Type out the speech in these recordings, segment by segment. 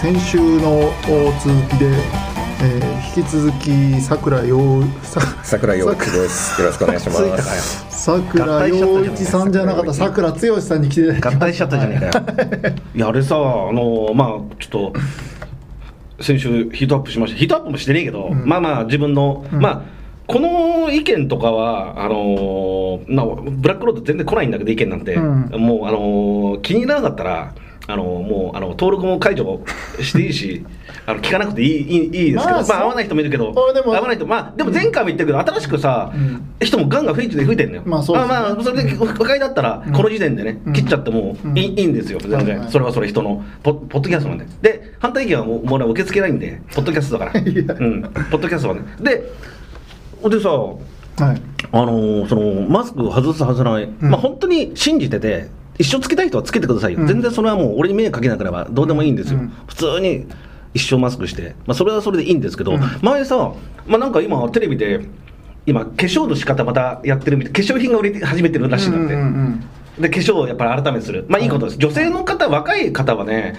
先週の続きで、えー、引き続きさくら陽さ桜陽一です。よろしくお願いします。さくら陽一さんじゃなかった。さくら剛さんに来て。合体しちゃったじゃねえか。よい。やあれさあのまあちょっと先週ヒートアップしました。ヒートアップもしてねえけど、まあまあ自分の、ん。まあこの意見とかはあのーなブラックロード全然来ないんだけど意見なんて、うん。もうあのー気に入らなかったらあのもうあの登録も解除していいしあの聞かなくていいいいいいですけど、まあまあ、合わない人もいるけどあでも合わない人まあでも前回も言ったけど新しくさ、うん。人もガンガン増えて増えてんのよ。まあそまあそれで不快だったら、うん。この時点でね、うん。切っちゃってもいい,、うん。いいんですよ全然、それはそれ人のポポッドキャストなんで。で反対意見はもうもう俺は受け付けないんで ポッドキャストだから。うん。ポッドキャストはね。ででさはい。あのーそのマスクを外す外さない、うん。まあ本当に信じてて一生つけたい人はつけてくださいよ、うん。全然それはもう俺に迷惑かけなければどうでもいいんですよ、うん。普通に一生マスクして、まあ、それはそれでいいんですけど、うん。前さ、まあ、なんか今テレビで今化粧の仕方またやってるみたい化粧品が売れ始めてるらしいんだって、うんうんで化粧をやっぱり改めてする。まあいいことです、女性の方若い方はね、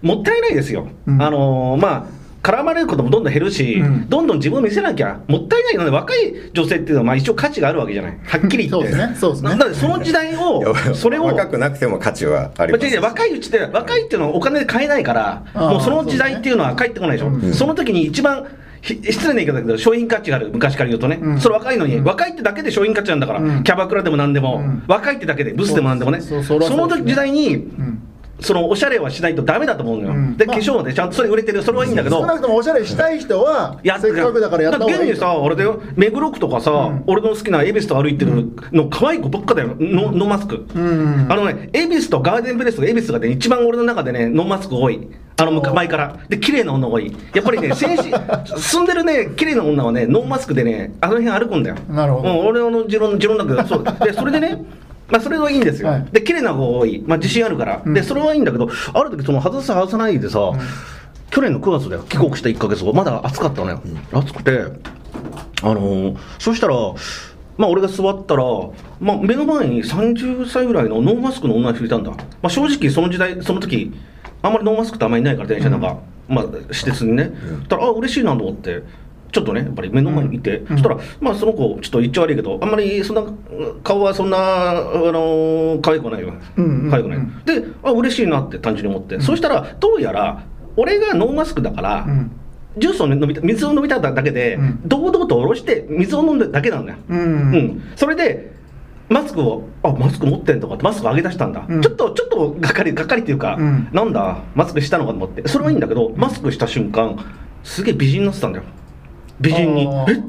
もったいないですよ、うん。あのーまあ絡まれることもどんどん減るし、うん。どんどん自分を見せなきゃもったいない。ので若い女性っていうのはまあ一応価値があるわけじゃない。はっきり言って。そうですね。そうですね。なのでその時代いをやそれを若くなくても価値はあります。若いうちって若いっていうのはお金で買えないからもうその時代っていうのは帰ってこないでしょ、うん。その時に一番ひ失礼な言い方だけど商品価値がある昔から言うとね、うん。それ若いのに、うん。若いってだけで商品価値なんだから、うん。キャバクラでも何でも、うん。若いってだけでブスでも何でもね。その時代に、うんそのおしゃれはしないとダメだと思うのよ、うん。まあ。で化粧でちゃんとそれ売れてるそれはいいんだけど。少なくともおしゃれしたい人はやせっかくだからやった方がいい。現にさ、あれだよ、目黒区とかさ、うん。俺の好きな恵比寿と歩いてるの、可愛い子ばっかだよ、ノノーマスク。うん。あのね、恵比寿とガーデンプレスと恵比寿がね、一番俺の中でね、ノーマスク多い。あの、前から。で、綺麗な女多い。やっぱりね、先進、住んでるね、綺麗な女はね、ノーマスクでね、あの辺歩くんだよ。なるほど。うん俺の持論、持論だけど、そう。で、それでね、まあ、それはいいんですよ。はい。で、綺麗な子多い。まあ、自信あるから。うん。で、それはいいんだけど、ある時、その、外す外さないでさ、去年の9月だよ。帰国した1か月後。まだ暑かったのよ、暑くて。あのーそしたらまあ俺が座ったら、まあ、目の前に30歳ぐらいのノーマスクの女の人いたんだ、まあ、正直その時代その時あんまりノーマスクってあんまりいないから電車なんか、まあ私鉄にね、そしたらあ嬉しいなと思ってちょっとねやっぱり目の前にいて、んそしたらまあその子ちょっと言っちゃ悪いけどあんまりそんな顔はそんなあのー可愛くないよ。うんうん。うん可愛くない。であ嬉しいなって単純に思って、そしたらどうやら俺がノーマスクだから、うん。ジュースを飲みた水を飲みただけで、うん。堂々と下ろして水を飲んでるだけなんだよ、うん。うん。それでマスクをあマスク持ってんとかってマスク上げ出したんだ、うん。ちょっとちょっとがっかりがっかりっていうか、うん。なんだマスクしたのかと思って。それはいいんだけどマスクした瞬間すげえ美人になってたんだよ美人に。え？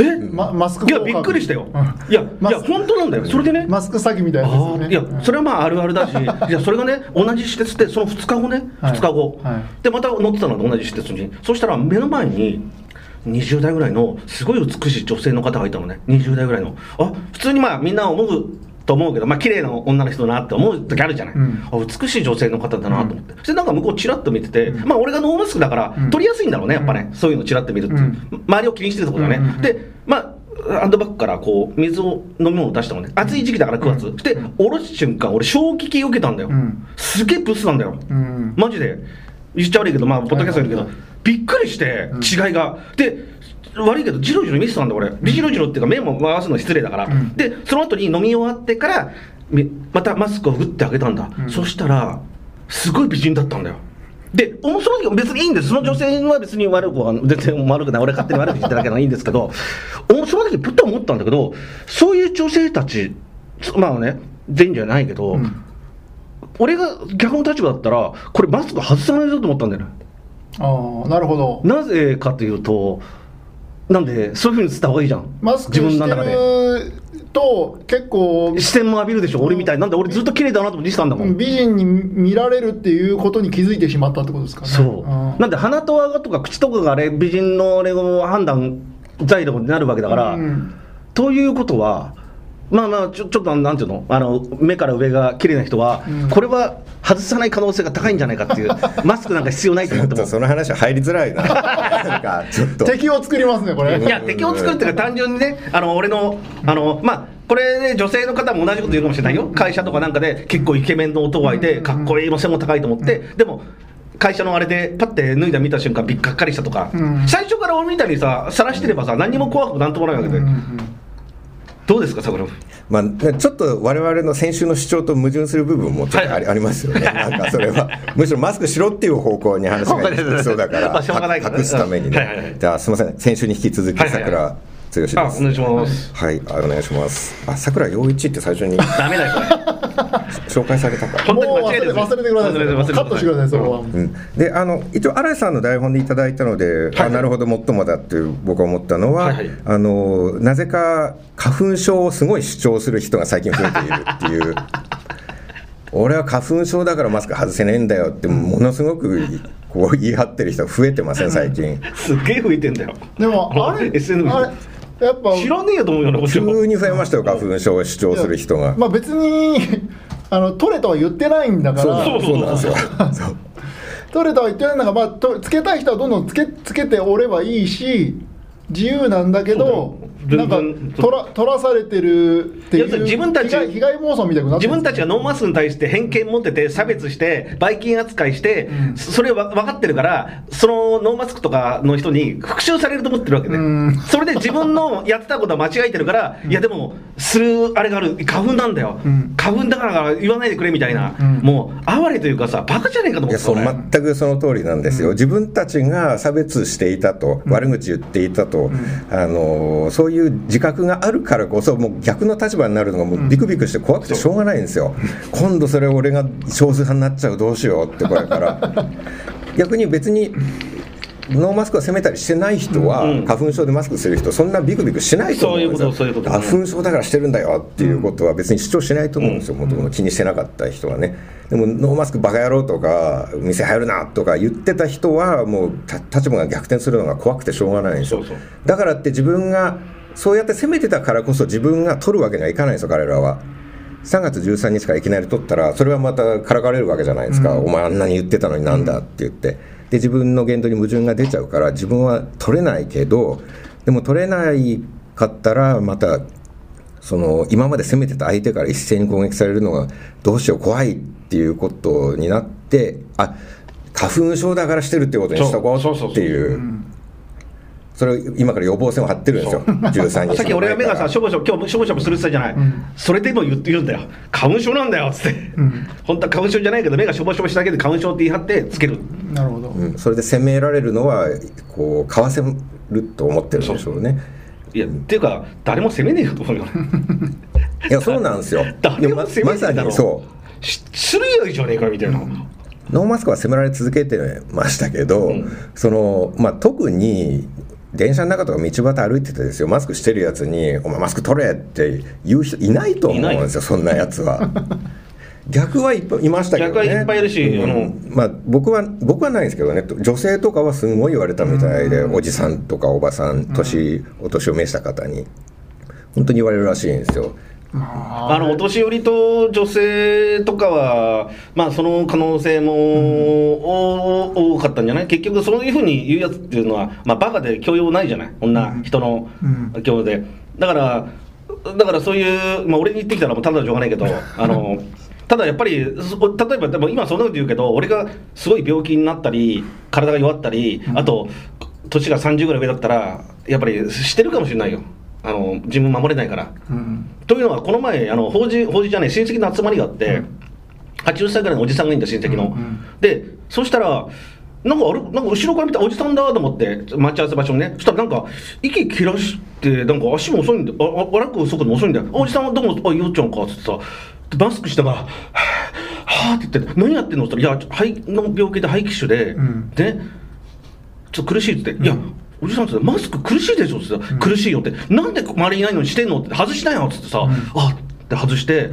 え？まマスクいやびっくりしたよ、うん。いやいや本当なんだよ。それでね。マスク詐欺みたいなあやつねーいやそれはまああるあるだし。いやそれがね同じ施設でその2日後ね。はい。2日後、はい。でまた乗ってたのが同じ施設にそしたら目の前に20代ぐらいのすごい美しい女性の方がいたのね。20代ぐらいの。あ普通にまあみんな思うと思うけどまあ綺麗な女の人だなって思う時あるじゃない、うん。あ美しい女性の方だなと思って、そしてなんか向こうチラッと見てて、まあ俺がノーマスクだからうん。撮りやすいんだろうねやっぱね、そういうのチラッと見るって、う。ん。周りを気にしてるってことだね、うんうんうんでまあハンドバッグからこう水を飲み物出したのね暑い時期だから9月、うん。で下ろす瞬間俺衝撃を受けたんだよ、うん。すげえブスなんだよ、うん。マジで。言っちゃ悪いけどまあポッドキャストいるけど、はいはい。びっくりしてうん。違いが、で悪いけどジロジロ見てたんだ俺ジロジロっていうか目も回すの失礼だから、うん。でその後に飲み終わってからみまたマスクをグッて開けたんだ、うん。そしたらすごい美人だったんだよ。でその時は別にいいんです。その女性は別に悪くは全然悪くない。俺勝手に悪く言ってるだけならいいんですけど おその時ふっと思ったんだけどそういう女性たちまあね全員じゃないけど、うん。俺が逆の立場だったらこれマスク外さないぞと思ったんだよね。ああなるほど。なぜかというとなんでそういうふうに伝った方がいいじゃん。マスク自分の中で。ると結構視線も浴びるでしょ俺みたいに。なんで俺ずっと綺麗だなと思ってたんだもん、美人に見られるっていうことに気づいてしまったってことですかね。そう、ん。なんで鼻と顎とか口とかがあれ美人の俺の判断材料になるわけだから、うん。ということはまあまあちょちょっとなんていうの？あの目から上が綺麗な人は、うん。これは外さない可能性が高いんじゃないかっていう マスクなんか必要ないと思ってもその話は入りづらいな。なんかちょっと。敵を作りますねこれ。いや敵を作るっていうか単純にねあの俺のあのまあこれね女性の方も同じこと言うかもしれないよ。会社とかなんかで結構イケメンの男がいてかっこいいの背も高いと思って。でも会社のあれでパッて脱いだ見た瞬間びっかりしたとか、うん。最初から俺みたいにさ晒してればさ何にも怖くもなんともないわけで、うんうんどうですか桜まあ、ねちょっと我々の先週の主張と矛盾する部分もちょっとあり,、はい。ありますよね、なんかそれは、むしろマスクしろっていう方向に話がいきそうだから、隠すためにね、うんはいはいはい。じゃあすみません、先週に引き続き、桜剛です。あお願いします。はい、あお願いします。あ、桜陽一って最初にダメだよこれ。紹介されたか。ら。本当にもう忘れ間違いです忘れてくださいカットしてくださいそこは、うん、であの一応、新井さんの台本でいただいたので、あなるほど、もっともだって僕は思ったのは、はいはい。あのなぜか花粉症をすごい主張する人が最近増えているっていう。俺は花粉症だからマスク外せねえんだよってものすごくこう言い張ってる人が増えてません最近。すっげえ吹いてんだよ。でもあれ SN あれやっぱ知らねえよと思うようなこと急に増えましたよ花粉症を主張する人が。まあ別に あの取れとは言ってないんだから。そうそうなんですよ。そう。取れとは言ってないんだから、まあ、とつけたい人はどんどんつけつけておればいいし自由なんだけどなんか取ら取らされてるっていう要するに自分たち被害被害妄想みたいになって自分たちがノーマスクに対して偏見持ってて差別してばい菌扱いして、うん。それは分かってるからそのノーマスクとかの人に復讐されると思ってるわけね、うん。それで自分のやってたことは間違えてるから、いやでもするあれがある。花粉なんだよ、うん。花粉だから言わないでくれみたいな、うん。もう哀れというかさバカじゃねえかと思っていやそう俺全くその通りなんですよ、自分たちが差別していたと、悪口言っていたと、あのそういう自覚があるからこそ、もう逆の立場になるのが、もうビクビクして怖くてしょうがないんですよ、今度それ、俺が少数派になっちゃう、どうしようって、これから。逆に別にノーマスクを責めたりしてない人は、うん。花粉症でマスクする人、そんなビクビクしないと思うんですよ、花粉症だからしてるんだよっていうことは、別に主張しないと思うんですよ、もともと気にしてなかった人はね。でも、ノーマスクバカ野郎とか、店入るなとか言ってた人は、もうた立場が逆転するのが怖くてしょうがないんですよ。だからって自分が、そうやって責めてたからこそ、自分が取るわけにはいかないんですよ、彼らは。3月13日からいきなり取ったら、それはまたからかれるわけじゃないですか、お前あんなに言ってたのになんだって言って、で自分の言動に矛盾が出ちゃうから、自分は取れないけど、でも取れないかったら、またその今まで攻めてた相手から一斉に攻撃されるのがどうしよう怖いっていうことになってあ花粉症だからしてるってことにしとこうっていうそれを今から予防線を張ってるんですよ。13日。さっき俺が目がさ、しょぼしょぼ、今日しょぼしょぼするって言ったじゃない、ん。それでも言って言うんだよ、花粉症なんだよっつって、ん。本当は花粉症じゃないけど、目がしょぼしょぼしただけで花粉症って言い張ってつける、なるほど、うん。それで責められるのはこうかわせると思ってるんでしょうね。いや、っていうか、誰も責めねえよと思うよ、いやそうなんですよ。誰も責めねえまさんだろにそう。しするよいじゃねえかみたいな、ノーマスクは責められ続けてましたけど、うん。そのまあ、特に電車の中とか道端歩いててですよマスクしてるやつに「お前マスク取れ!」って言う人いないと思うんですよそんなやつは。逆はいっぱいいましたけどね。逆はいっぱいいるしうん。まあ、僕は僕はないんですけどね。女性とかはすごい言われたみたいで、おじさんとかおばさん年、お年を召した方に。本当に言われるらしいんですよ。あ。あのお年寄りと女性とかは、まあ、その可能性も、お多かったんじゃない？結局、そういうふうに言うやつっていうのは、まあ、バカで教養ないじゃない、こんな人のうん。教養で。だから、だからそういう、まあ、俺に言ってきたらもうただでしょうがないけど、あのただやっぱり、そ例えば、でも今そんなこと言うけど、俺がすごい病気になったり、体が弱ったり、あと、年が30ぐらい上だったら、やっぱりしてるかもしれないよ。あの自分守れないから。うん。というのは、この前、あの法事法事じゃない、親戚の集まりがあって、80歳ぐらいのおじさんがいいんだ、親戚の。うんうん。で、そしたら、なんかあれなんか後ろから見たおじさんだと思って、待ち合わせ場所にね、そしたらなんか、息切らして、なんか足も遅いんだよ、ああ歩く速度も遅いんだよ、おじさんはどうも、あ、よっちゃんかっつってさ、でマスクしてから、はぁって言って、何やってんの？って言ったら、いや、肺の病気で肺気腫で、うん。で、ちょっと苦しいって言って、いや、おじさんってマスク苦しいでしょって言ってた、苦しいよって。なんで周りにいないのにしてんのって外しなよっつってさ、あって外して、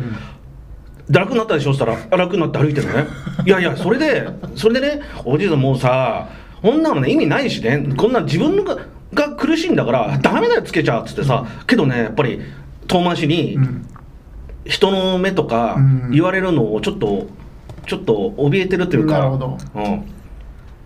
で楽になったでしょって言ったら楽になって歩いてるのね。いやいやそれでそれでねおじいさんもうさこんなのね意味ないしね。こんな自分がが苦しいんだからダメだよつけちゃうっつってさ。けどねやっぱり遠回しにうん。人の目とかうん。言われるのをちょっとちょっと怯えてるというか。うん、やっ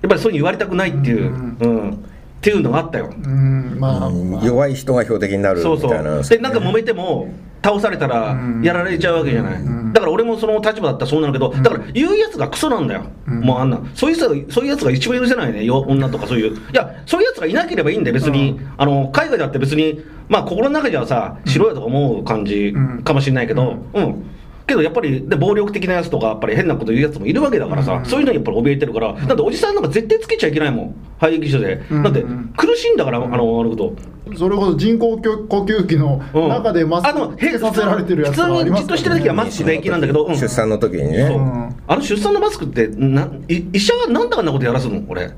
ぱりそういうふうに言われたくないっていう、うん。うんっていうのがあったよ、うんまあ、うん弱い人が標的になるそうそみたいなうでなんか揉めても倒されたらうん。やられちゃうわけじゃない、ん。だから俺もその立場だったらそうなるけど、だから言うやつがクソなんだよ、うん。もうあんな。そういう人がそういうやつが一番許せないね。よ女とかそういう。いやそういうやつがいなければいいんだよ別に、うん。あの海外だって別にまあ心の中ではさ白やとか思う感じうん。かもしれないけど。うん、けどやっぱりで暴力的なやつとかやっぱり変なこと言うやつもいるわけだからさ、うん。そういうのにやっぱり怯えてるから、だっておじさんなんか絶対つけちゃいけないもん。肺液所で、うんだって苦しいんだから、あのあることそれこそ人工呼吸器のうん。中でマスあのクつけさせられてるやつ普通にもありますじっとしてる時はマスク平気なんだけど、うん。出産の時にそうねん。あの出産のマスクってない医者はなんであんなことやらすの？俺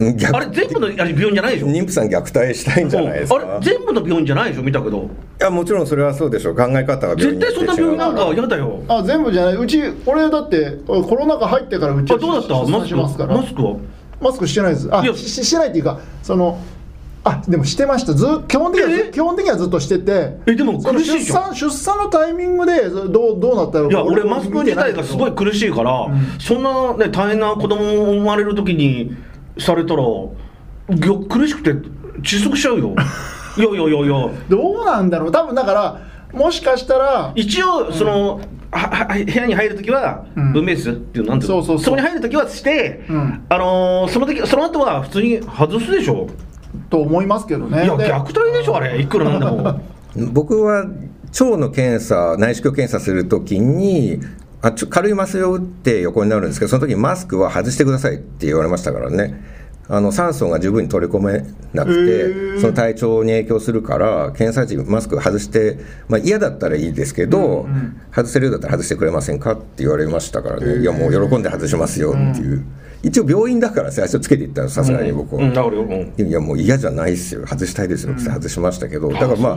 あれ全部のあれ病院じゃないでしょ？妊婦さん虐待したいんじゃないですか？うん。あれ全部の病院じゃないでしょ？見たけど。いやもちろんそれはそうでしょう。考え方は病院絶対そんな病院なんか嫌だよ。あ全部じゃない。うち俺だってコロナ禍入ってからうちあどうだった？マスク？しますから。マスクは？マスクしてないです。あいや。しししてないっていうかそのあでもしてました。ず基本的には基本的にはずっとしてて。えでもその出苦しいじゃん。産出産のタイミングでどうどうなったのいや俺マスク自体がすごい苦しいから、そんなね大変な子供生まれる時にされたらぎょ苦しくて窒息しちゃうよ。いやいやいやいや。どうなんだろう。多分だからもしかしたら一応その、はは部屋に入るときはうん。分娩室っていうのなんていうの？そうそうそう。こに入るときはして、うん。あのーその時その後は普通に外すでしょ、と思いますけどね。いやで虐待でしょあれ。いくらなんでも。僕は腸の検査内視鏡検査するときにあちょ軽い麻酔を打って横になるんですけどその時にマスクは外してくださいって言われましたからね。あの酸素が十分に取り込めなくへてー。その体調に影響するから検査時マスク外して、まあ、嫌だったらいいですけど、外せるようだったら外してくれませんかって言われましたからね。いやもう喜んで外しますよっていう、一応病院だから最初つけていったのさすがに僕は。うん。うんいやもう嫌じゃないですよ外したいですよって外しましたけど、だからまあ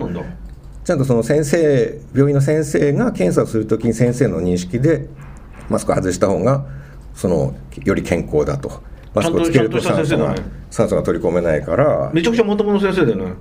ちゃんとその先生病院の先生が検査をするときに先生の認識でマスクを外した方がそのより健康だと。マスクをつけると酸素が生だね。酸素が取り込めないから。めちゃくちゃまともの先生だよね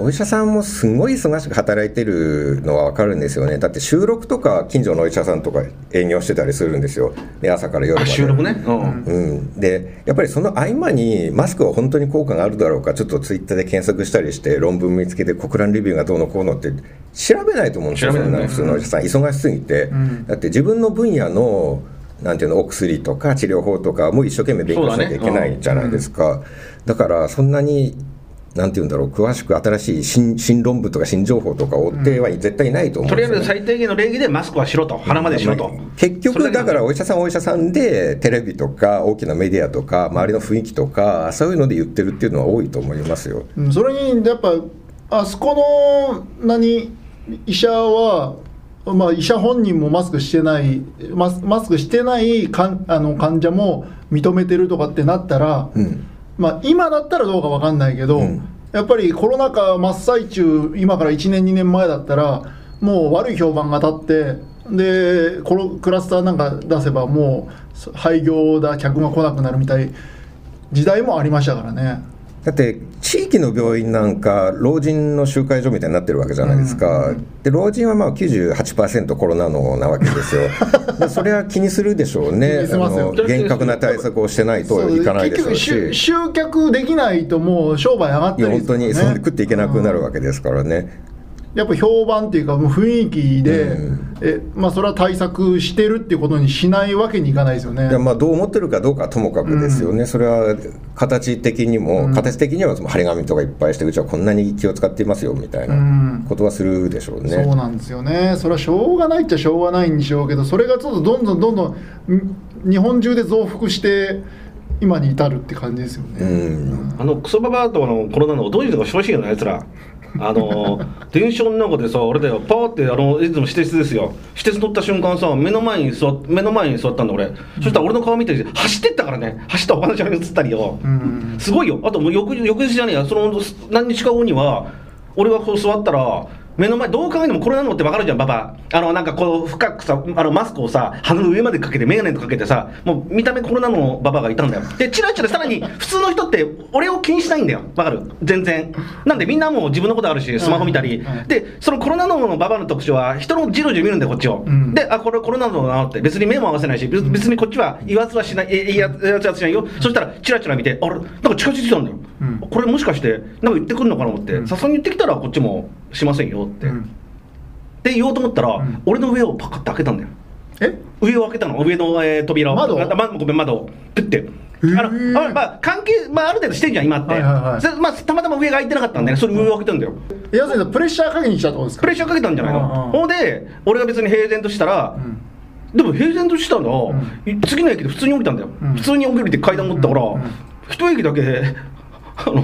お医者さんもすごい忙しく働いてるのは分かるんですよね。だって収録とか近所のお医者さんとか営業してたりするんですよ。で朝から夜まあで収録ね、うん。うん、でやっぱりその合間にマスクは本当に効果があるだろうか。ちょっとツイッターで検索したりして論文見つけて国覧レビューがどうのこうのって調べないと思うんですよ調べないそんな普通のお医者さん。忙しすぎて、ん。だって自分の分野のなんていうのお薬とか治療法とかも一生懸命勉強しなきゃいけないじゃないですか。だ,、からそんなになんていうんだろう詳しく新しい新新論文とか新情報とか追っては絶対ないと思うんとりあですよ、ね。えず最低限の礼儀でマスクはしろと鼻までしろと、結局だからお医者さんはお医者さんでテレビとか大きなメディアとか周りの雰囲気とかそういうので言ってるっていうのは多いと思いますよ。うん。それにやっぱあそこの何医者は、まあ、医者本人もマスクしてないマスマスクしてないかんあの患者も認めてるとかってなったら、うんまあ、今だったらどうかわかんないけど、うんやっぱりコロナ禍真っ最中今から1年2年前だったらもう悪い評判が立ってでコロクラスターなんか出せばもう廃業だ客が来なくなるみたい時代もありましたからね。だって地域の病院なんか老人の集会所みたいになってるわけじゃないですか、で老人はまあ98%コロナのなわけですよ。でそれは気にするでしょうね。あの厳格な対策をしてないといかないでしょうし。集集客できないともう商売上がっいやたり本当にそんで食っていけなくなるわけですからね。やっぱ評判っていうかもう雰囲気で、うん。えまあ、それは対策してるっていうことにしないわけにいかないですよね。いやまあどう思ってるかどうかはともかくですよね、それは形的にも、形的にはその張り紙とかいっぱいしてうちはこんなに気を使っていますよみたいなことはするでしょうね。そうなんですよね。それはしょうがないっちゃしょうがないんでしょうけどそれがちょっとどんどんどんどんん日本中で増幅して今に至るって感じですようね、ん。あのクソババアとあのコロナのどういうのが正しいよなやつらあの電車の中でさあれだよパーってあのいつも私鉄ですよ。私鉄乗った瞬間さ目の前に座っ目の前に座ったんだ俺、そしたら俺の顔見て走ってったからね。走った他の車両に映ったりよ、うん。すごいよ。あともう翌翌日じゃねえや。その何日か後には俺がこう座ったら目の前どう考えてもコロナのって分かるじゃんババ。アあのなんかこう深くさあのマスクをさ鼻の上までかけて眼鏡とかけてさもう見た目コロナのババアがいたんだよ。でチラチラさらに普通の人って俺を気にしないんだよ。分かる？全然。なんでみんなもう自分のことあるしスマホ見たり、うん。でそのコロナのババアの特徴は人のジロジロ見るんだよこっちを、うん。であこれコロナのだなって。別に目も合わせないし別別にこっちは言わずはしないえ言わずはしないよ。そしたらチラチラ見てあれ？なんか近づいてきたんだよ、うん。これもしかしてなんか言ってくるのかなと思って。うん。さすがに言ってきたらこっちもしませんよって、っうん。て言おうと思ったら、ん。俺の上をパカッて開けたんだよ。え？上を開けたの？上の、えー扉を。窓あまごめん窓を。プッて。あのーあまあ関係、まあ、ある程度してんじゃん今って、はいはいはい。まあ、たまたま上が開いてなかったんでね。それ上を開けたんだよ。要するにプレッシャーかけに来たってことですか？プレッシャーかけたんじゃないうんうんのほんで俺が別に平然としたら、ん。でも平然としたら、い次の駅で普通に降りたんだよ、うん。普通に降りて階段持ったから、うん。うん。一駅だけあの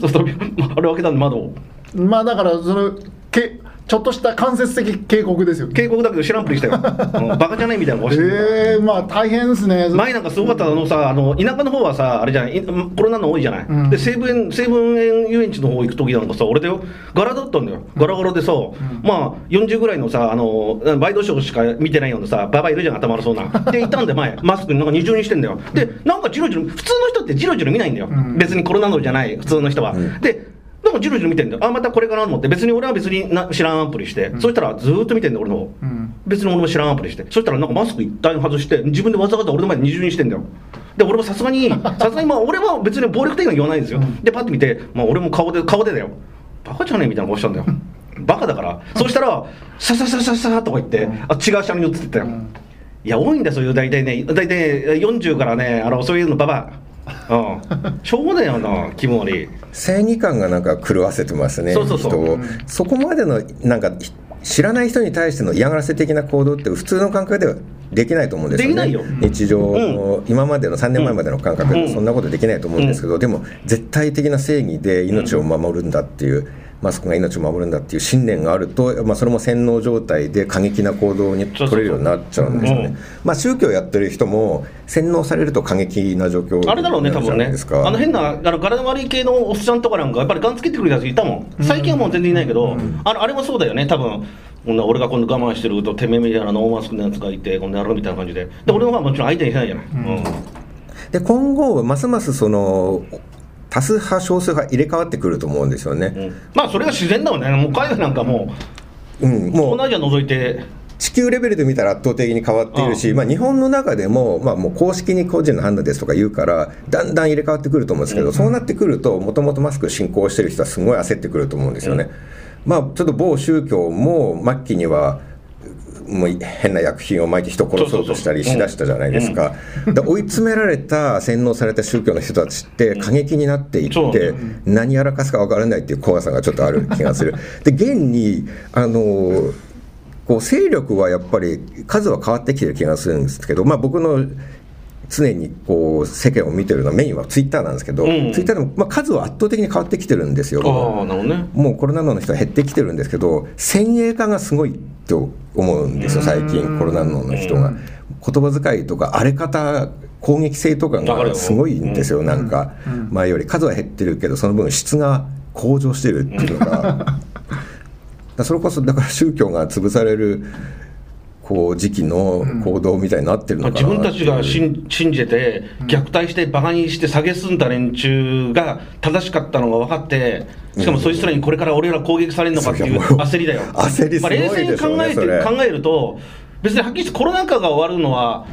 そうそうあれ開けたんで窓をまあだからそのけちょっとした間接的警告ですよ警告だけど知らんぷりしたよ、うんバカじゃないみたいな顔してるええまあ大変ですね。前なんかすごかったあのさあの田舎の方はさあれじゃないいコロナの多いじゃない、うん。で西武園西武園遊園地の方行く時なんかさ俺だよ柄だったんだよ。柄柄でさ、まあ40ぐらいのさあのワイドショーしか見てないようなさババアいるじゃん頭悪そうな。でいたんで前。マスクになんか二重にしてんだよ。でなんかジロジロ普通の人ってジロジロ見ないんだよ、うん。別にコロナのじゃない普通の人は、ん。でなんかジロジロ見てんだよ。あまたこれかなと思って。別に俺は別にな知らんアプリして、そしたらずーっと見てんだよ俺の方、うん。別に俺も知らんアプリして。そしたらなんかマスク一旦外して自分でわざわざ俺の前で二重にしてんだよ。で俺もさすがに さすがにまあ俺は別に暴力的には言わないんですよ、でパッと見て、まあ、俺も顔で顔でだよ。バカじゃねえみたいな顔したんだよ。バカだから。そしたらさささささとか言って、あ違う車両に移ってったよ、いや多いんだよそういう大体ね。大体ね40からねあのそういうのババア。うんしょうがないよな気分悪い正義感がなんか狂わせてますねそうそうそう。人を。そこまでのなんか知らない人に対しての嫌がらせ的な行動って普通の感覚ではできないと思うんですよね。できないよ。日常の、今までの3年前までの感覚うん。でそんなことできないと思うんですけど、でも絶対的な正義で命を守るんだっていう、マスクが命を守るんだっていう信念があると、まあ、それも洗脳状態で過激な行動に取れるようになっちゃうんですよね。うんまあ宗教やってる人も洗脳されると過激な状況にあれだろうね、多分ね。あの変なあの体悪い系のおっさんとかなんか、やっぱりガンつけてくるやついたもん、最近はもう全然いないけど、あのあれもそうだよね、多分こんな俺が今度我慢してると、てめえみたいなノーマスクのやつがいて、こんなやろうみたいな感じで、で俺の方はもちろん相手にしないじゃない。うん。で今後ますますその多数派少数派入れ替わってくると思うんですよね、うん。まあそれが自然だよね、もう海外なんかもう、うん、もう。東南アジア除いて、地球レベルで見たら圧倒的に変わっているし、まあ、日本の中でも,、まあ、もう公式に個人の判断ですとか言うからだんだん入れ替わってくると思うんですけど、そうなってくるともともとマスク信仰してる人はすごい焦ってくると思うんですよね。まあ、ちょっと某宗教も末期にはもう変な薬品を撒いて人殺そうとしたりしだしたじゃないですか、で追い詰められた洗脳された宗教の人たちって過激になっていって、何やらかすか分からないっていう怖さがちょっとある気がする。で現にあのこう勢力はやっぱり数は変わってきてる気がするんですけど、まあ、僕の常にこう世間を見てるのはメインはツイッターなんですけど、うん。ツイッターでも、まあ、数は圧倒的に変わってきてるんですよ。ね。もうコロナの人は減ってきてるんですけど先鋭化がすごいと思うんですよ最近コロナの人が。言葉遣いとか荒れ方攻撃性とかがすごいんですよなんか。前より。数は減ってるけどその分質が向上してるっていうのが。それこそだから宗教が潰されるこう時期の行動みたいになってるのかな自分たちが信信じて、虐待して、バカにして、下げすんだ連中が正しかったのが分かって、しかもそいつらにこれから俺ら攻撃されるのかっていう焦りだよ。焦りすごいでしょうねまあ冷静に考えて考えると、別にはっきりしてコロナ禍が終わるのは、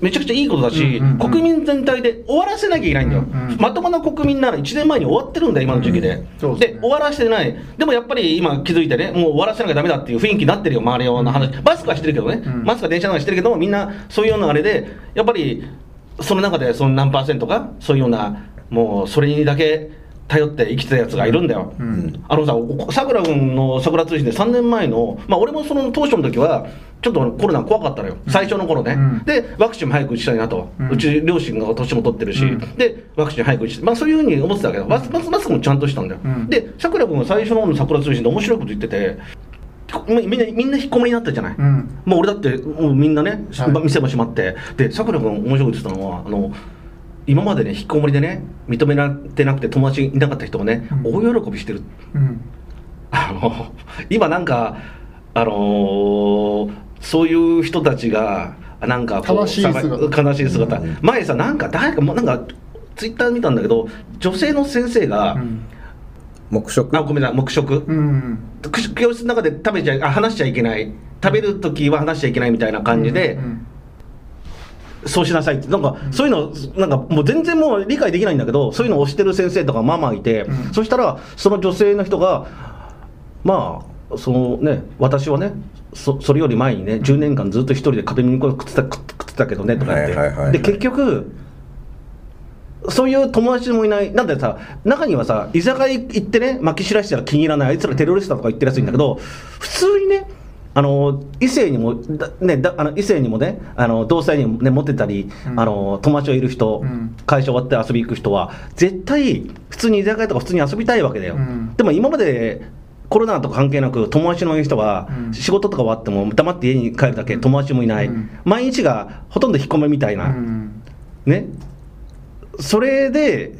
めちゃくちゃいいことだし、国民全体で終わらせなきゃいけないんだよ、うんうん。まともな国民なら1年前に終わってるんだよ、今の時期で。うんそうですね。で終わらせてない、でもやっぱり今、気づいてね、もう終わらせなきゃだめだっていう雰囲気になってるよ、周りの話、マスクはしてるけどね、うん。マスクは電車の中してるけども、みんなそういうようなあれで、やっぱりその中でその何パーセントか、そういうような、もうそれにだけ頼って生きてたやつがいるんだよ、あのささくら君の桜通信で3年前の、まあ、俺もその当初の時はちょっとコロナ怖かったのよ、最初の頃ね、うん。でワクチンも早く打ちたいなと、ううんち両親が年も取ってるし、うん。でワクチン早く打ちたい、まあ、そういうふうに思ってたけどマスマスマスクもちゃんとしたんだよ、うん。でさくら君が最初の方の桜通信で面白いこと言っててみんなみんな引っ込みになったじゃない、うん。もう俺だってもうみんなね、はい。ま店も閉まって。でさくら君面白いこと言ってたのはあの今までね引きこもりでね認められてなくて友達いなかった人がね、うん。大喜びしてる。うん。あの今なんかあのーそういう人たちがなんか悲しい姿。さ悲しい姿、前さなんか誰かもうなんかツイッター見たんだけど女性の先生が、うん。黙食？あごめんな黙食、うんく教室の中で食べちゃいあ話しちゃいけない。食べる時は話しちゃいけないみたいな感じで、うんそうしなさいって。なんかそういうのなんかもう全然もう理解できないんだけどそういうのを押してる先生とかママいて、うん。そしたらその女性の人がまあそのね私はねそそれより前にね10年間ずっと一人で壁に食ってた食ってたけどねとか言って、はいはいはいはい。で結局そういう友達もいない、なんでさ、中にはさ、居酒屋行ってね、巻き知らしたら気に入らない、あいつらテロリストとか言ってるやついるんだけど、普通にね、あの異性にも、だね、だあの異性にもね、あの同性にも、ね、モテたり、うん。あの友達がいる人、うん。会社終わって遊び行く人は、絶対、普通に居酒屋とか普通に遊びたいわけだよ。うん。でも今までコロナとか関係なく、友達のいる人は、うん。仕事とか終わっても、黙って家に帰るだけ、友達もいない、うん。毎日がほとんど引っ込めみたいな。うん。ね、それで、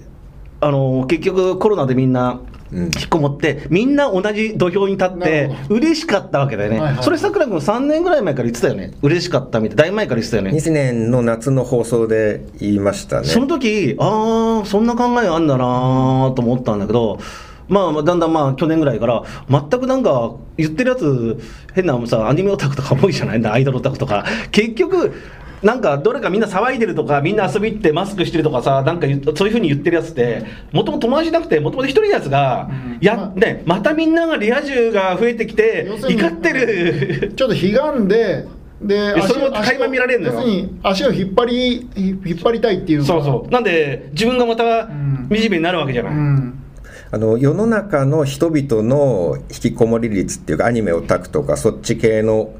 あの結局、コロナでみんなうん。引きこもって、みんな同じ土俵に立っなて嬉しかったわけだよね、はいはい。それ、さくら君、3年ぐらい前から言ってたよね、嬉しかったみたいな、だいぶ前から言ってたよね。20年の夏の放送で言いましたね。その時ああ、そんな考えあんだなと思ったんだけど、まあ、だんだんまあ去年ぐらいから、全くなんか言ってるやつ、変なさ、アニメオタクとか多いじゃない？アイドルオタクとか。結局なんかどれかみんな騒いでるとか、みんな遊び行ってマスクしてるとかさ、なんかそういうふうに言ってるやつって、もともと友達じゃなくて、もともと一人のやつが、うんやまあね、またみんながリア充が増えてきて怒ってる。ちょっと悲願ででやそれも垣間見られるのよ要するに足を引っ張り引っ張りたいっていうかそうそう。なんで、自分がまたん惨めになるわけじゃない。うんあの世の中の人々の引きこもり率っていうかアニメオタクとかそっち系の、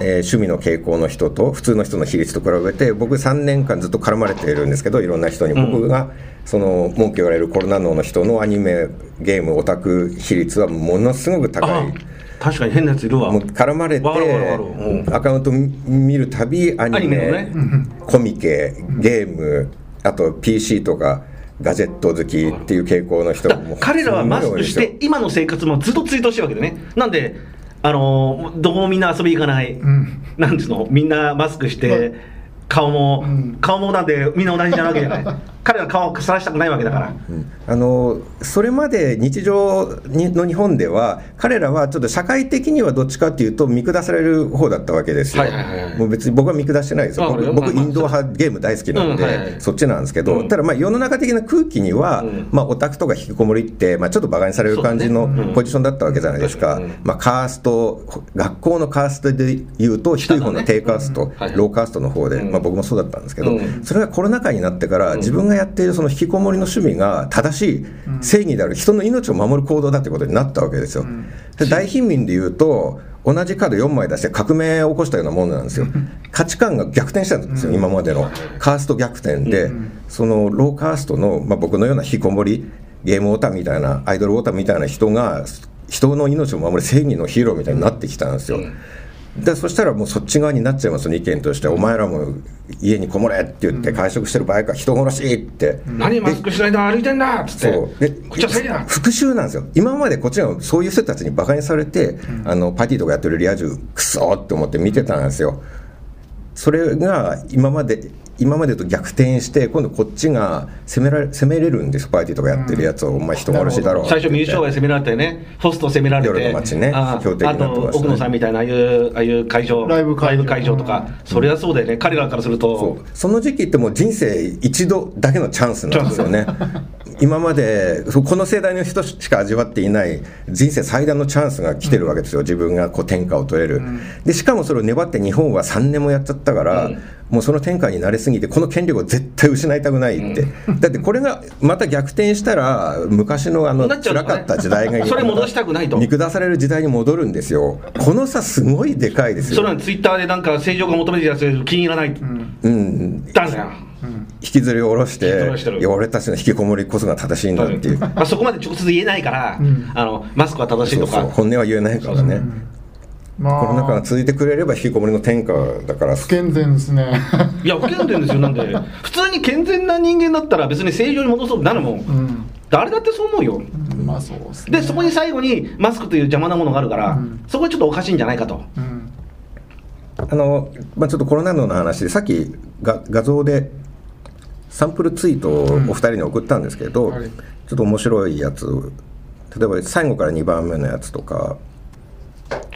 えー趣味の傾向の人と普通の人の比率と比べて僕3年間ずっと絡まれているんですけどいろんな人に。うん。僕がその文句言われるコロナ脳の人のアニメゲームオタク比率はものすごく高あい。確かに変なやついるわ。もう絡まれてアカウント見るたびアニメね。コミケゲームあと PC とかガジェット好きっていう傾向の人だも彼らはマスクして、今の生活もずっと追悼してるわけでね。なんで、あのーどこもみんな遊び行かない、ん。なんつうの、みんなマスクして、顔も、うん。顔もなんでみんな同じなわけじゃない。彼ら顔をさらしたくないわけだから。あのそれまで日常にの日本では彼らはちょっと社会的にはどっちかっていうと見下される方だったわけですよ、もう別に僕は見下してないですよ。僕インド派ゲーム大好きなんで、そっちなんですけど、うん。ただまあ世の中的な空気には、うん。まあ、オタクとか引きこもりって、まあ、ちょっと馬鹿にされる感じのポジションだったわけじゃないですか、まあ、カースト学校のカーストでいうと低い方の低カースト、ローカーストの方で、うん。まあ、僕もそうだったんですけど、うん。それがコロナ禍になってから自分がやっているその引きこもりの趣味が正しい正義である人の命を守る行動だということになったわけですよ。で大貧民でいうと同じカード4枚出して革命を起こしたようなものなんですよ。価値観が逆転したんですよ、今までの。カースト逆転で、そのローカーストの、まあ、僕のような引きこもりゲームオタみたいなアイドルオタみたいな人が人の命を守る正義のヒーローみたいになってきたんですよ。でそしたらもうそっち側になっちゃいますよね意見として、お前らも家にこもれって言って会食してる場合か人殺しって、何マスクしないで歩いてんだっつって。復讐なんですよ。今までこっちはそういう人たちにバカにされて、あのパーティーとかやってるリア充クソって思って見てたんですよ。それが今まで今までと逆転して今度こっちが攻められ攻めれるんですパーティーとかやってるやつを、お前人殺しだろう最初、水商売攻められてね、ホスト攻められて、夜の街ねあ標的あとになってまし奥野さんみたいな、ああいうああいう会場、ライブ会場会場とか、それはそうだよね、彼らからするそとう、その時期ってもう人生一度だけのチャンスなんですよね。今までこの世代の人しか味わっていない人生最大のチャンスが来てるわけですよ、自分がこう天下を取れる、でしかもそれを粘って日本は3年もやっちゃったから、もうその天下に慣れすぎてこの権力を絶対失いたくないって、だってこれがまた逆転したら昔のあの辛かった時代が それ戻したくないと。見下される時代に戻るんですよ。この差すごいでかいですよ。それはツイッターでなんか正常が求めてるやつ気に入らないうん、だよ引きずり下ろしていや俺たちの引きこもりこそが正しいんだっていう。まあそこまで直接言えないから、あのマスクは正しいとか。本音は言えないからねまコロナ禍が続いてくれれば引きこもりの天下だから。不健全ですね。いや不健全ですよ。なんで普通に健全な人間だったら別に正常に戻そうとなるもん、うん。誰だってそう思うよ。まあそうですね。でそこに最後にマスクという邪魔なものがあるから、うん。そこはちょっとおかしいんじゃないかと。うん。あの、まあ、ちょっとコロナの話でさっきが画像でサンプルツイートをお二人に送ったんですけど、はい。ちょっと面白いやつ。例えば最後から2番目のやつとか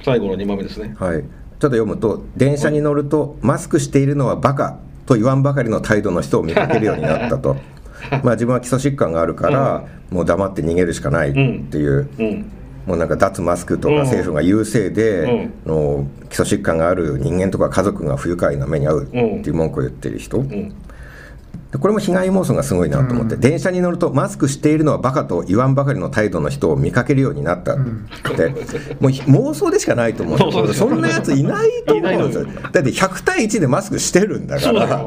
最後の2番目ですね。はい、ちょっと読むと「電車に乗るとマスクしているのはバカ」と言わんばかりの態度の人を見かけるようになったと。まあ自分は基礎疾患があるから、もう黙って逃げるしかないっていう、うん。もうなんか脱マスクとうん。か政府が優勢で、の基礎疾患がある人間とか家族が不愉快な目に遭うっていう文句を言ってる人、これも被害妄想がすごいなと思って、電車に乗るとマスクしているのはバカと言わんばかりの態度の人を見かけるようになったって、もうひ妄想でしかないと思う。そんなやついないと思う。んですよだって100対1でマスクしてるんだから。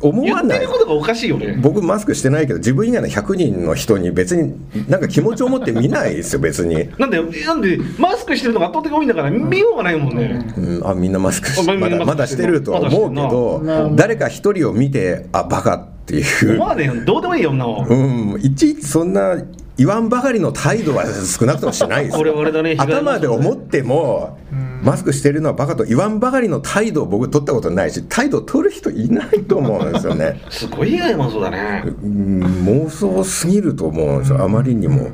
思言わない。ってることがおかしいよね。僕マスクしてないけど自分以外の100人の人に別になんか気持ちを持って見ないですよ別に、なんでなんでマスクしてるのが圧倒的に多いんだから見ようがないもんね、うん、あみんなマスクまだまだしてるとは思うけど誰か一人を見てあバカっていう。ねどうでもいいよ女は、うん、いちいちそんな言わんばかりの態度は少なくともしないですよ。こ れ俺だね。頭で思っても、マスクしてるのはバカと言わんばかりの態度を僕取ったことないし態度取る人いないと思うんですよね、すごい被害妄想だね。うん、妄想すぎると思うんですよ。あまりにも。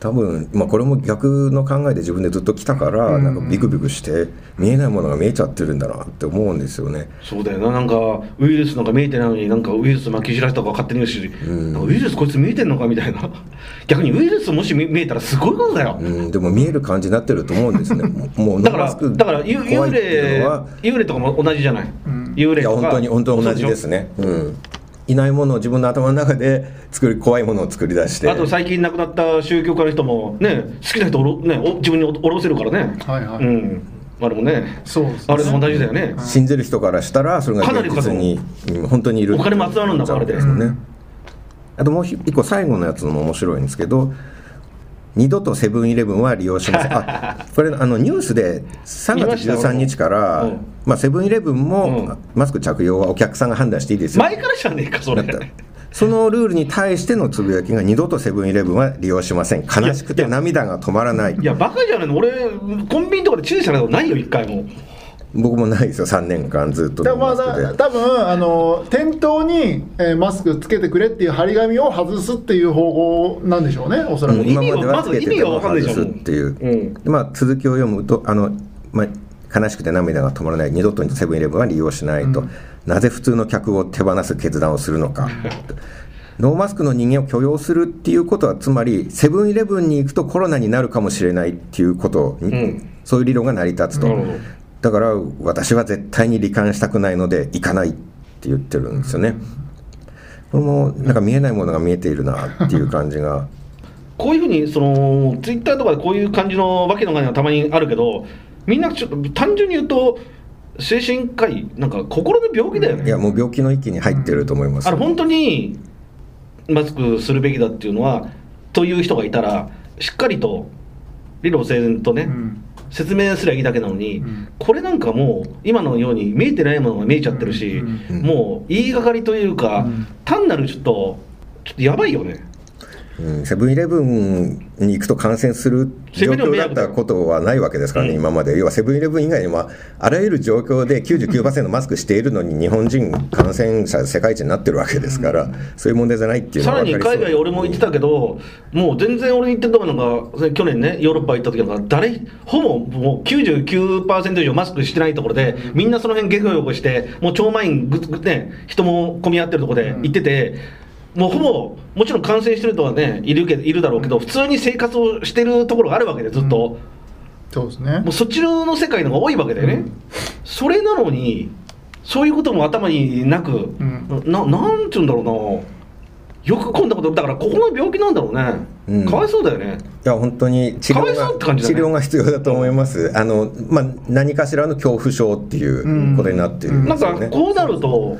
多分、まあ、これも逆の考えで自分でずっと来たから、なんかビクビクして見えないものが見えちゃってるんだなって思うんですよね。そうだよな。なんかウイルスなんか見えてないのになんかウイルス巻き散らしたとか勝手に言うし、なんかウイルスこいつ見えてんのかみたいな。逆にウイルスもし見見えたらすごいことだよ、うん、でも見える感じになってると思うんですね。もうだからだから幽霊幽霊とかも同じじゃない、幽霊とか。本当に本当に同じですね。うん。いないものを自分の頭の中で作り怖いものを作り出して。あと最近亡くなった宗教家の人もね好きな人おろ、ね、お自分におおろせるからね、はいはい。うん、あれもね。そうですね。あれと同じだよね、信じる人からしたらそれがかなり現実にうん本当にいるお金も集まるんだもんあれでですよね。あともう一個最後のやつも面白いんですけど。二度とセブンイレブンは利用しません。あ、これあのニュースで3月13日から、うん。まあセブンイレブンも、うん。マスク着用はお客さんが判断していいですよ。前からじゃねえかそれ。そのルールに対してのつぶやきが二度とセブンイレブンは利用しません。悲しくて涙が止まらない。いやバカじゃないの。俺コンビニとかで注意されたことないよ一回も僕もないですよ。3年間ずっとまだ多分あの店頭に、えーマスクつけてくれっていう張り紙を外すっていう方法なんでしょうねおそらく、うん今まではつけてても外すっていう、うん。でまあ、続きを読むとあの、まあ、悲しくて涙が止まらない二度とセブンイレブンは利用しないと、なぜ普通の客を手放す決断をするのか。ノーマスクの人間を許容するっていうことはつまりセブンイレブンに行くとコロナになるかもしれないっていうことに、うん。そういう理論が成り立つとだから私は絶対に罹患したくないので行かないって言ってるんですよね。これもなんか見えないものが見えているなっていう感じが。こういうふうにそのツイッターとかでこういう感じのわけのないのがたまにあるけどみんなちょっと単純に言うと精神科医なんか心の病気だよね。いやもう病気の域に入ってると思いますあれ本当にマスクするべきだっていうのはという人がいたらしっかりと理路整然とね、うん説明すりゃいいだけなのに、ん。これなんかもう今のように見えてないものが見えちゃってるし、うん。もう言いがかりというか、うん。単なるちょっとちょっとやばいよね。うんセブンイレブンに行くと感染する状況だったことはないわけですからね、うん今まで。要はセブンイレブン以外にもあらゆる状況で99%マスクしているのに日本人感染者世界一になってるわけですから、そういう問題じゃないっていうのさらに海外俺も行ってたけどもう全然俺に行ってたのが去年ねヨーロッパ行った時なんか誰ほぼもう99%以上マスクしてないところでみんなその辺ゲコゲコしてもう超満員ぐぐね人も混み合ってるところで行っててもうほぼもちろん感染してる人はねいるけどいるだろうけど普通に生活をしてるところがあるわけでずっと、そうですね。もうそっちの世界の方が多いわけだよね、うん。それなのにそういうことも頭になく、ん。ななんて言うんだろうな。よくこんなことだからここの病気なんだろうね、うん。かわいそうだよね。いや本当に治療かわいそうって感が、じだね。治療が必要だと思います、あのまあ、何かしらの恐怖症っていうことになってるんなんですよね。かこうなると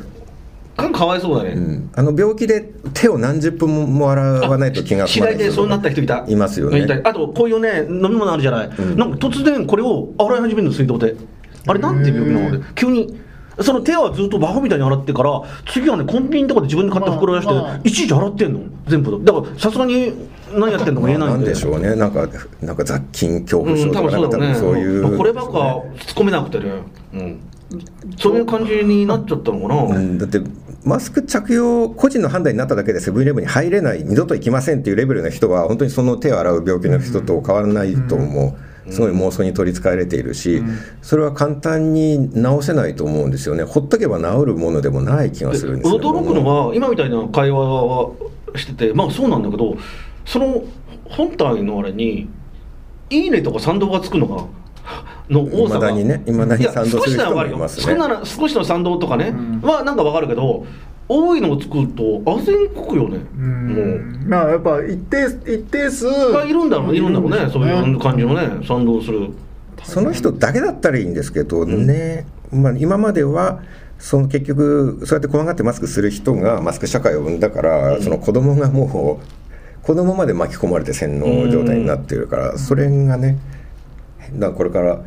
かかわいそうだね、うん。あの病気で手を何十分も洗わないと気が済まないでそうなった人いた。いますよね。あとこういうね飲み物あるじゃない、ん。なんか突然これを洗い始めるの水道であれなんて病気なの？で急に。その手はずっとバカみたいに洗ってから次はねコンビニとかで自分で買った袋出して、まあまあいちいち洗ってんの？全部だからさすがに何やってんのか言えないなんんででしょうね、なんか、なんか雑菌恐怖症とか、なんか多分そうね。分そういう、まあこればっか突っ込めなくてね、うん、そういう感じになっちゃったのかな、うん。だって、マスク着用、個人の判断になっただけでセブンイレブンに入れない、二度と行きませんっていうレベルの人は、本当にその手を洗う病気の人と変わらないと思う、すごい妄想に取り憑かれているし、それは簡単に治せないと思うんですよね、ほっとけば治るものでもない気がするんですよ、驚くのは今みたいな会話はしててまあそうなんだけどその本体のあれに「いいね」とか賛同がつくのがの多さが未だにね未だにいや賛同する人もいますね。少しならわかるよ。少なら少しの賛同とかね、はなんかわかるけど多いのをつくとあぜんこくよね。うもんまあやっぱ一定一定数。うがいるんだろういるんだろうねそういう感じのね賛同する。その人だけだったらいいんですけどね、まあ、今まではその結局そうやって怖がってマスクする人がマスク社会を生んだから、その子供がもう子供まで巻き込まれて洗脳状態になってるから、それがねだからこれから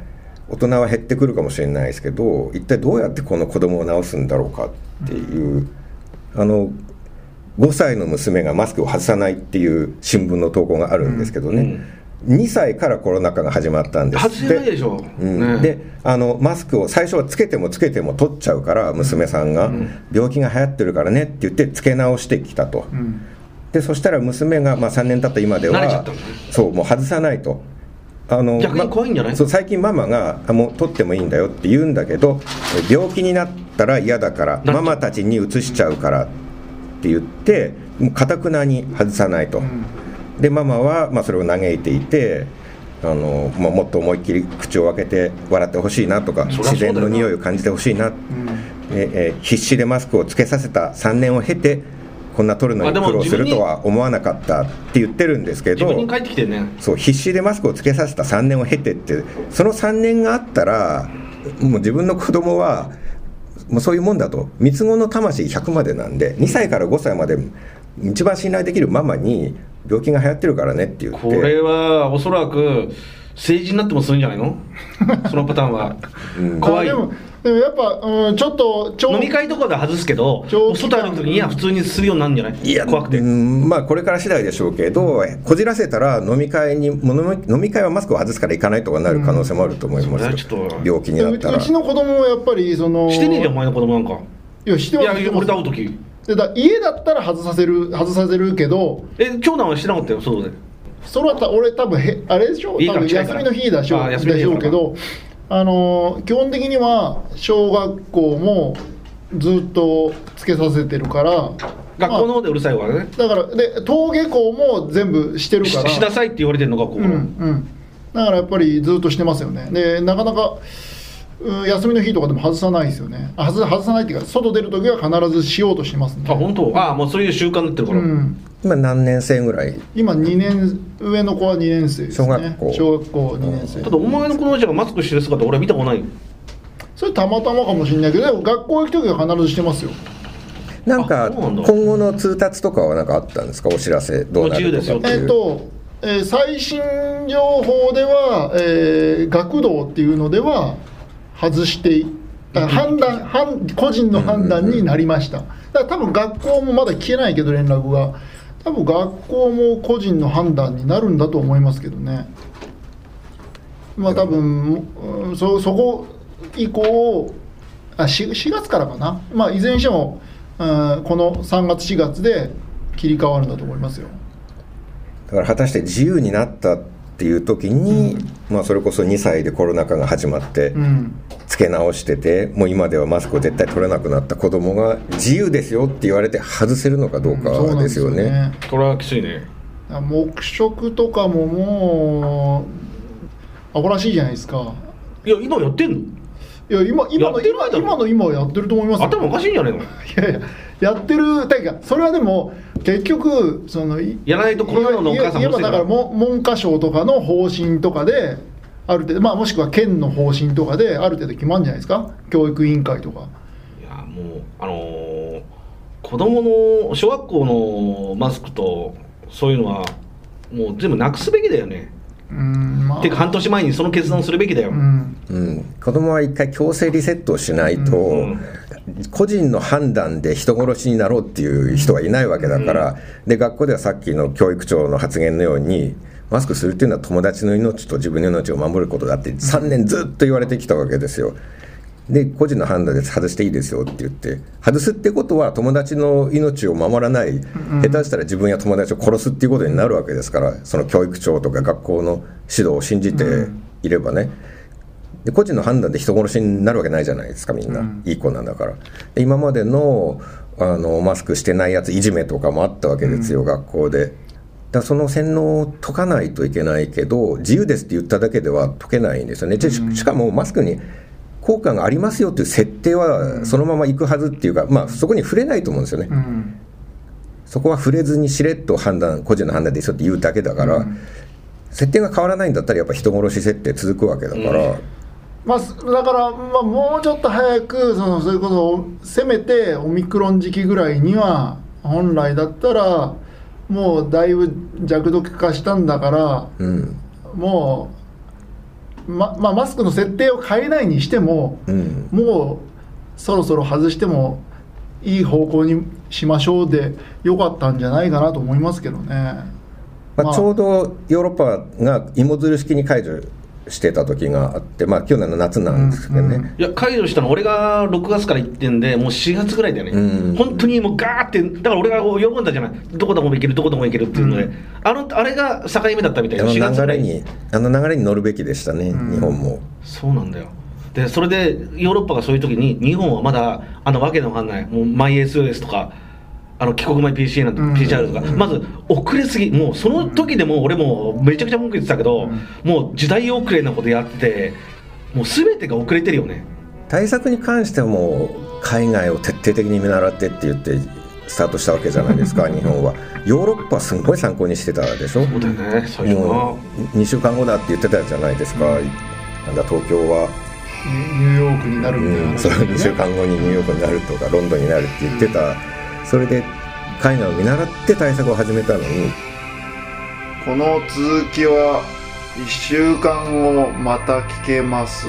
大人は減ってくるかもしれないですけど一体どうやってこの子供を治すんだろうかっていう、あの5歳の娘がマスクを外さないっていう新聞の投稿があるんですけどね、2歳からコロナ禍が始まったんです外せないでしょ、うん。ね。であのマスクを最初はつけてもつけても取っちゃうから娘さんが、病気が流行ってるからねって言ってつけ直してきたと、うん。でそしたら娘が、まあ、3年経った今ではそうもう外さないと。あの逆に怖いんじゃない？まそう最近ママがあもう取ってもいいんだよって言うんだけどえ病気になったら嫌だからママたちに移しちゃうからって言ってかくなに外さないと、でママは、まあ、それを嘆いていてあの、まあ、もっと思いっきり口を開けて笑ってほしいなとか自然の匂いを感じてほしいな、ええ必死でマスクをつけさせた3年を経てこんな取るのに苦労するとは思わなかったって言ってるんですけど自分に帰ってきてね。そう必死でマスクをつけさせた3年を経てってその3年があったらもう自分の子供はもうそういうもんだと。三つ子の魂100までなんで2歳から5歳まで一番信頼できるママに病気が流行ってるからねって言って。これはおそらく政治になってもするんじゃないの？そのパターンは、怖い。あでもでもやっぱ、うん、ちょっと長飲み会とかで外すけど外歩く時には普通にするようになるんじゃない？いや怖くて、うんまあこれから次第でしょうけどこじらせたら飲み会にもう飲み飲み会はマスクを外すから行かないとかなる可能性もあると思いますよ、うんそれはちょっと。病気になったら。うちの子供もやっぱりそのしてねえじゃんお前の子供なんか。いやしていや俺と会う時。でだ家だったら外させる外させるけどえ長男はしてなかったよ外で。それはた俺多分へあれでしょ？いいか多分休みの日だしょ？あ休みの日だから。でしょうけどあのー基本的には小学校もずっとつけさせてるから。学校の方でうるさいわね、だからで登下校も全部してるから。ししなさいって言われてるの学校うから、んうん。だからやっぱりずっとしてますよね。でなかなかうん休みの日とかでも外さないですよね。あ外外さないっていうか外出るときは必ずしようとしますね。あ本当？あもうそういう習慣になってるから、うん。今何年生ぐらい？今2年上の子は2年生ですね。小学校。小学校2年生。ただお前の子供たちがマスクしてる姿俺は見たことない？よそれたまたまかもしれないけど学校行く時は必ずしてますよ。なんか今後の通達とかは何かあったんですか？お知らせどうなるとか。っていうえっ、と、えー最新情報では、えー学童っていうのでは外していあ判断判個人の判断になりました、だから多分学校もまだ来てないけど連絡が。多分学校も個人の判断になるんだと思いますけどね。まあ多分、うんそそこ以降あ 4, 4月からかな。まあいずれにしても、うんこの3月4月で切り替わるんだと思いますよ。だから果たして自由になったっていう時に、まあ、それこそ2歳でコロナ禍が始まって、うん。つけ直しててもう今ではマスクを絶対取れなくなった子供が自由ですよって言われて外せるのかどうかそうなんですよね。これはきついね黙食とかももうアホらしいじゃないですか。いや今やってんの？いや今今のやってる間今今の今はやってると思いますよ。頭おかしいんじゃないの？いやいややってるだかそれはでも結局そのいやらないとコロナのお母さんも言えばだからも文科省とかの方針とかである程度まあもしくは県の方針とかである程度決まるんじゃないですか？教育委員会とか。いやもうあのー子供の小学校のマスクとそういうのはもう全部なくすべきだよねうんまあ。てか半年前にその決断をするべきだよ、うん。うん、子供は一回強制リセットをしないと、うん。個人の判断で人殺しになろうっていう人はいないわけだから、で学校ではさっきの教育長の発言のようにマスクするっていうのは友達の命と自分の命を守ることだって3年ずっと言われてきたわけですよ。で個人の判断で外していいですよって言って外すってことは友達の命を守らない、下手したら自分や友達を殺すっていうことになるわけですからその教育長とか学校の指導を信じていればね、で個人の判断で人殺しになるわけないじゃないですかみんな、いい子なんだから。で今までのあのマスクしてないやついじめとかもあったわけですよ、学校で。だからその洗脳を解かないといけないけど自由ですって言っただけでは解けないんですよね。しかもマスクに効果がありますよっていう設定はそのままいくはずっていうか、まあ、そこに触れないと思うんですよね。うん。そこは触れずにしれっと判断個人の判断でいいですよって言うだけだから、設定が変わらないんだったらやっぱ人殺し設定続くわけだから。まあ、すだから、まあ、もうちょっと早くそのそれこそせめてオミクロン時期ぐらいには本来だったらもうだいぶ弱毒化したんだからうん。もう、ままあ、マスクの設定を変えないにしてもうんもうそろそろ外してもいい方向にしましょうでよかったんじゃないかなと思いますけどね。まあ、まあちょうどヨーロッパが芋づる式に解除してた時があって、まあ、去年の夏なんですけどね、うんうん。いや解除したの俺が6月から行ってんでもう4月ぐらいだよね、うん。本当にもうガーってだから俺が喜んだじゃない。どこでも行けるどこでも行けるっていうので、あのあれが境目だったみたいあな4月ぐらい。の流れにあの流れに乗るべきでしたね、ん。日本も。そうなんだよ。でそれでヨーロッパがそういう時に日本はまだあのわけのわかんないもうマイ SOS とかあの帰国前 PC なんとか、うん。PCR とか、まず遅れすぎ。もうその時でもう俺もめちゃくちゃ文句言ってたけど、もう時代遅れなことやっててもう全てが遅れてるよね。対策に関してはもう海外を徹底的に見習ってって言ってスタートしたわけじゃないですか 日本は。ヨーロッパはすごい参考にしてたでしょ？そうだよね最初もはう2週間後だって言ってたじゃないですか、なんだ東京は、ニューヨークになるみたいな。うん、話その2週間後にニューヨークになるとかロンドンになるって言ってたそれで海外を見習って対策を始めたのにこの続きは1週間後また聞けます。